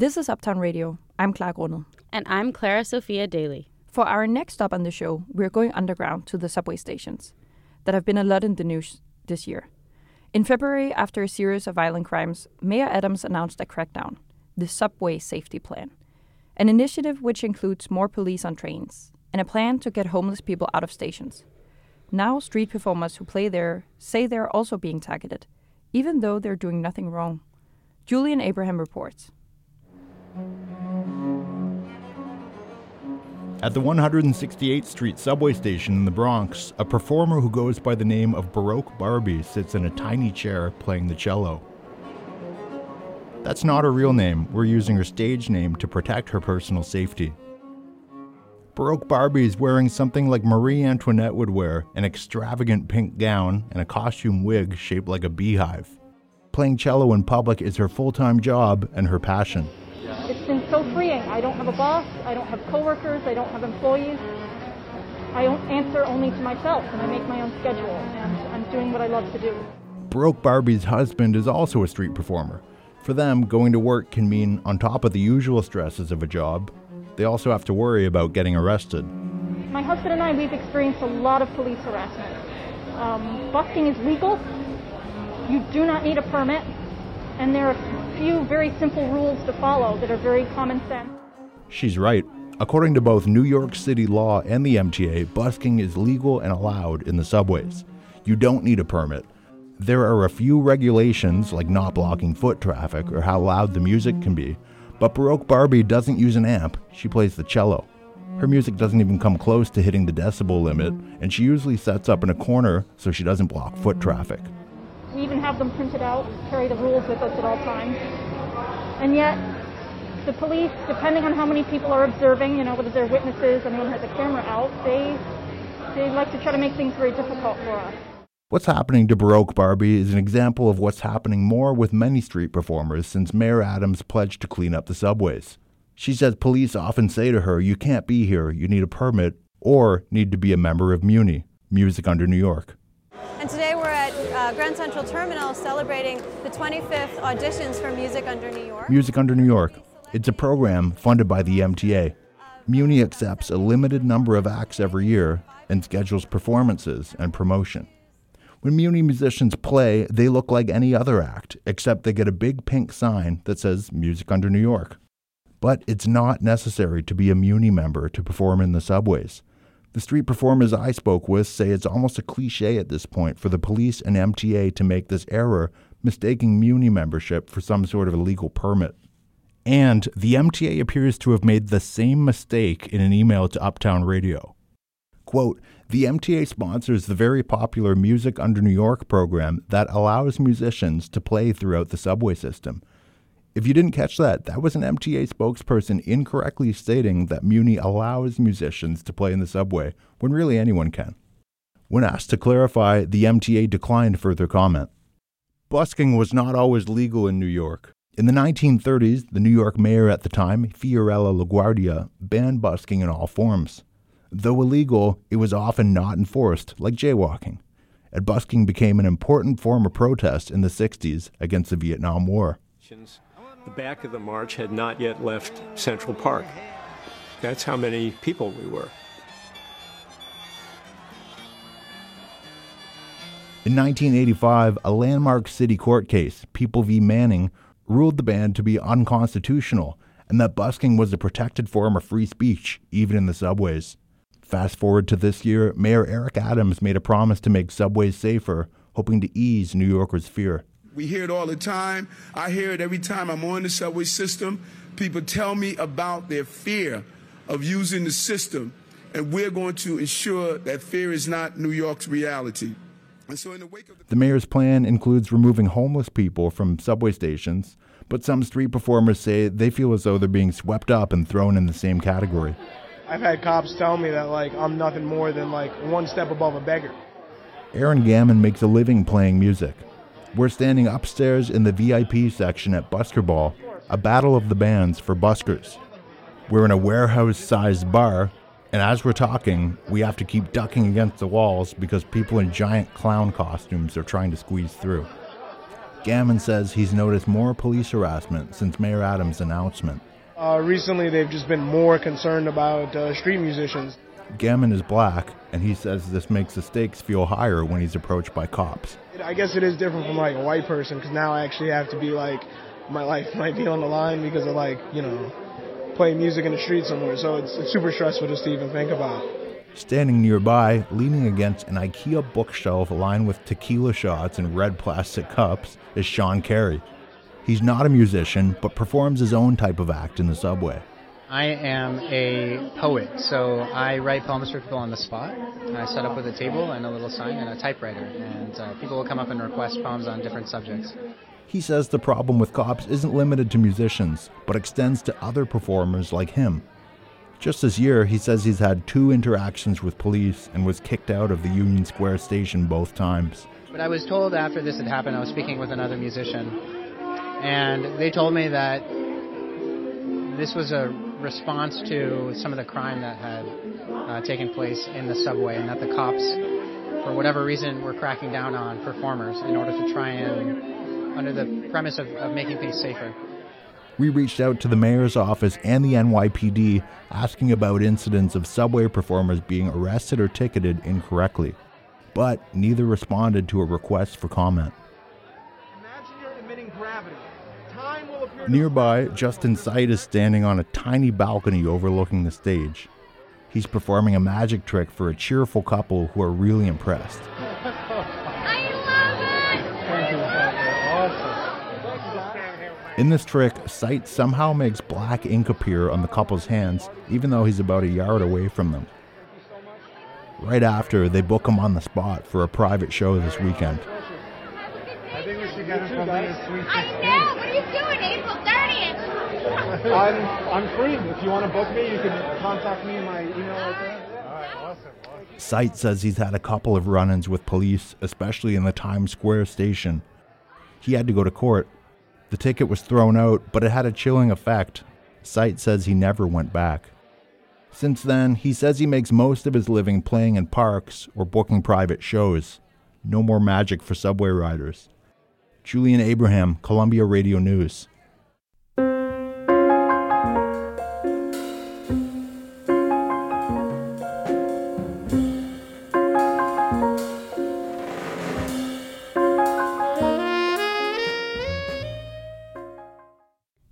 This is Uptown Radio. I'm Clara Grundet. And I'm Clara Sophia Daly. For our next stop on the show, we're going underground to the subway stations that have been a lot in the news this year. In February, after a series of violent crimes, Mayor Adams announced a crackdown, the Subway Safety Plan, an initiative which includes more police on trains and a plan to get homeless people out of stations. Now, street performers who play there say they're also being targeted, even though they're doing nothing wrong. Julian Abraham reports. At the 168th Street subway station in the Bronx, a performer who goes by the name of Baroque Barbie sits in a tiny chair playing the cello. That's not her real name, we're using her stage name to protect her personal safety. Baroque Barbie is wearing something like Marie Antoinette would wear an extravagant pink gown and a costume wig shaped like a beehive. Playing cello in public is her full time job and her passion. Been so freeing. I don't have a boss, I don't have coworkers, I don't have employees. I answer only to myself and I make my own schedule and I'm doing what I love to do. Baroque Barbie's husband is also a street performer. For them, going to work can mean, on top of the usual stresses of a job, they also have to worry about getting arrested. My husband and I, we've experienced a lot of police harassment. Um, busking is legal. You do not need a permit. And there are a few very simple rules to follow that are very common sense. She's right. According to both New York City law and the MTA, busking is legal and allowed in the subways. You don't need a permit. There are a few regulations, like not blocking foot traffic or how loud the music can be, but Baroque Barbie doesn't use an amp, she plays the cello. Her music doesn't even come close to hitting the decibel limit, and she usually sets up in a corner so she doesn't block foot traffic. We even have them printed out, carry the rules with us at all times. And yet, the police, depending on how many people are observing, you know, whether they're witnesses, anyone has a camera out, they they like to try to make things very difficult for us. What's happening to Baroque Barbie is an example of what's happening more with many street performers since Mayor Adams pledged to clean up the subways. She says police often say to her, You can't be here, you need a permit, or need to be a member of MUNY, Music Under New York. And today we're at uh, Grand Central Terminal celebrating the 25th auditions for Music Under New York. Music Under New York. It's a program funded by the MTA. MUNY accepts a limited number of acts every year and schedules performances and promotion. When MUNY musicians play, they look like any other act, except they get a big pink sign that says Music Under New York. But it's not necessary to be a MUNY member to perform in the subways. The street performers I spoke with say it's almost a cliche at this point for the police and MTA to make this error, mistaking MUNY membership for some sort of illegal permit. And the MTA appears to have made the same mistake in an email to Uptown Radio. Quote, the MTA sponsors the very popular Music Under New York program that allows musicians to play throughout the subway system. If you didn't catch that, that was an MTA spokesperson incorrectly stating that MUNY allows musicians to play in the subway when really anyone can. When asked to clarify, the MTA declined further comment. Busking was not always legal in New York. In the 1930s, the New York mayor at the time, Fiorello LaGuardia, banned busking in all forms. Though illegal, it was often not enforced, like jaywalking. And busking became an important form of protest in the 60s against the Vietnam War. The back of the march had not yet left Central Park. That's how many people we were. In 1985, a landmark city court case, People v. Manning, ruled the ban to be unconstitutional and that busking was a protected form of free speech, even in the subways. Fast forward to this year, Mayor Eric Adams made a promise to make subways safer, hoping to ease New Yorkers' fear. We hear it all the time. I hear it every time I'm on the subway system. People tell me about their fear of using the system, and we're going to ensure that fear is not New York's reality. So the, the, the mayor's plan includes removing homeless people from subway stations, but some street performers say they feel as though they're being swept up and thrown in the same category. I've had cops tell me that like I'm nothing more than like one step above a beggar. Aaron Gammon makes a living playing music. We're standing upstairs in the VIP section at Busker Ball, a battle of the bands for buskers. We're in a warehouse sized bar, and as we're talking, we have to keep ducking against the walls because people in giant clown costumes are trying to squeeze through. Gammon says he's noticed more police harassment since Mayor Adams' announcement. Uh, recently, they've just been more concerned about uh, street musicians. Gammon is black, and he says this makes the stakes feel higher when he's approached by cops. I guess it is different from like a white person because now I actually have to be like, my life might be on the line because of like, you know, playing music in the street somewhere. So it's, it's super stressful just to even think about. Standing nearby, leaning against an IKEA bookshelf lined with tequila shots in red plastic cups, is Sean Carey. He's not a musician, but performs his own type of act in the subway. I am a poet, so I write poems for people on the spot. I set up with a table and a little sign and a typewriter, and uh, people will come up and request poems on different subjects. He says the problem with cops isn't limited to musicians, but extends to other performers like him. Just this year, he says he's had two interactions with police and was kicked out of the Union Square station both times. But I was told after this had happened, I was speaking with another musician, and they told me that this was a response to some of the crime that had uh, taken place in the subway, and that the cops, for whatever reason, were cracking down on performers in order to try and, under the premise of, of making things safer. We reached out to the mayor's office and the NYPD asking about incidents of subway performers being arrested or ticketed incorrectly, but neither responded to a request for comment. Nearby, Justin Sight is standing on a tiny balcony overlooking the stage. He's performing a magic trick for a cheerful couple who are really impressed. In this trick, Sight somehow makes black ink appear on the couple's hands, even though he's about a yard away from them. Right after, they book him on the spot for a private show this weekend. I think we should get him something sweet. I know. What are you doing? April 30th. I'm, I'm free. If you want to book me, you can contact me. My email right there. All right, awesome. awesome. Sight says he's had a couple of run ins with police, especially in the Times Square station. He had to go to court. The ticket was thrown out, but it had a chilling effect. Sight says he never went back. Since then, he says he makes most of his living playing in parks or booking private shows. No more magic for subway riders. Julian Abraham, Columbia Radio News.